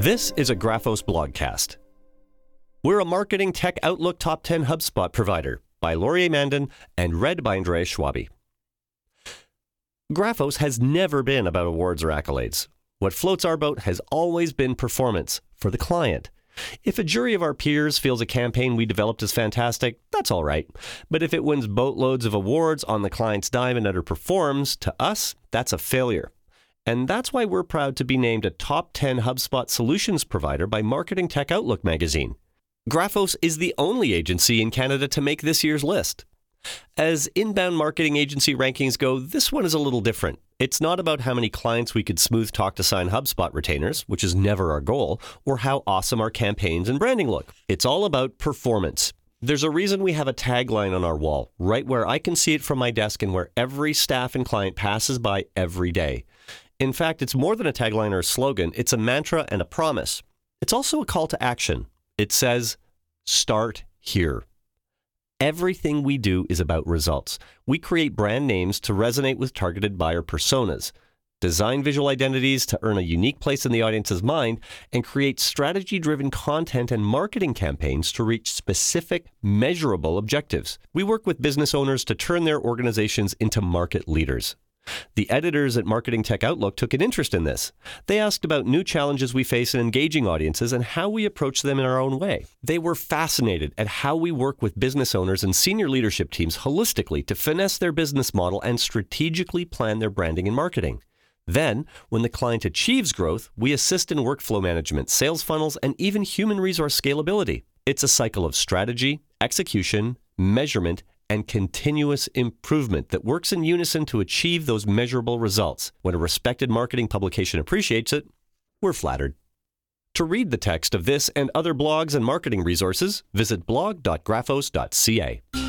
This is a Graphos blogcast. We're a marketing tech outlook top 10 HubSpot provider by Laurier Mandin and read by Andreas Schwabi. Graphos has never been about awards or accolades. What floats our boat has always been performance for the client. If a jury of our peers feels a campaign we developed is fantastic, that's all right. But if it wins boatloads of awards on the client's dime and underperforms, to us, that's a failure. And that's why we're proud to be named a top 10 HubSpot solutions provider by Marketing Tech Outlook magazine. Graphos is the only agency in Canada to make this year's list. As inbound marketing agency rankings go, this one is a little different. It's not about how many clients we could smooth talk to sign HubSpot retainers, which is never our goal, or how awesome our campaigns and branding look. It's all about performance. There's a reason we have a tagline on our wall, right where I can see it from my desk and where every staff and client passes by every day. In fact, it's more than a tagline or a slogan, it's a mantra and a promise. It's also a call to action. It says, start here. Everything we do is about results. We create brand names to resonate with targeted buyer personas, design visual identities to earn a unique place in the audience's mind, and create strategy driven content and marketing campaigns to reach specific, measurable objectives. We work with business owners to turn their organizations into market leaders. The editors at Marketing Tech Outlook took an interest in this. They asked about new challenges we face in engaging audiences and how we approach them in our own way. They were fascinated at how we work with business owners and senior leadership teams holistically to finesse their business model and strategically plan their branding and marketing. Then, when the client achieves growth, we assist in workflow management, sales funnels, and even human resource scalability. It's a cycle of strategy, execution, measurement, and continuous improvement that works in unison to achieve those measurable results. When a respected marketing publication appreciates it, we're flattered. To read the text of this and other blogs and marketing resources, visit blog.graphos.ca.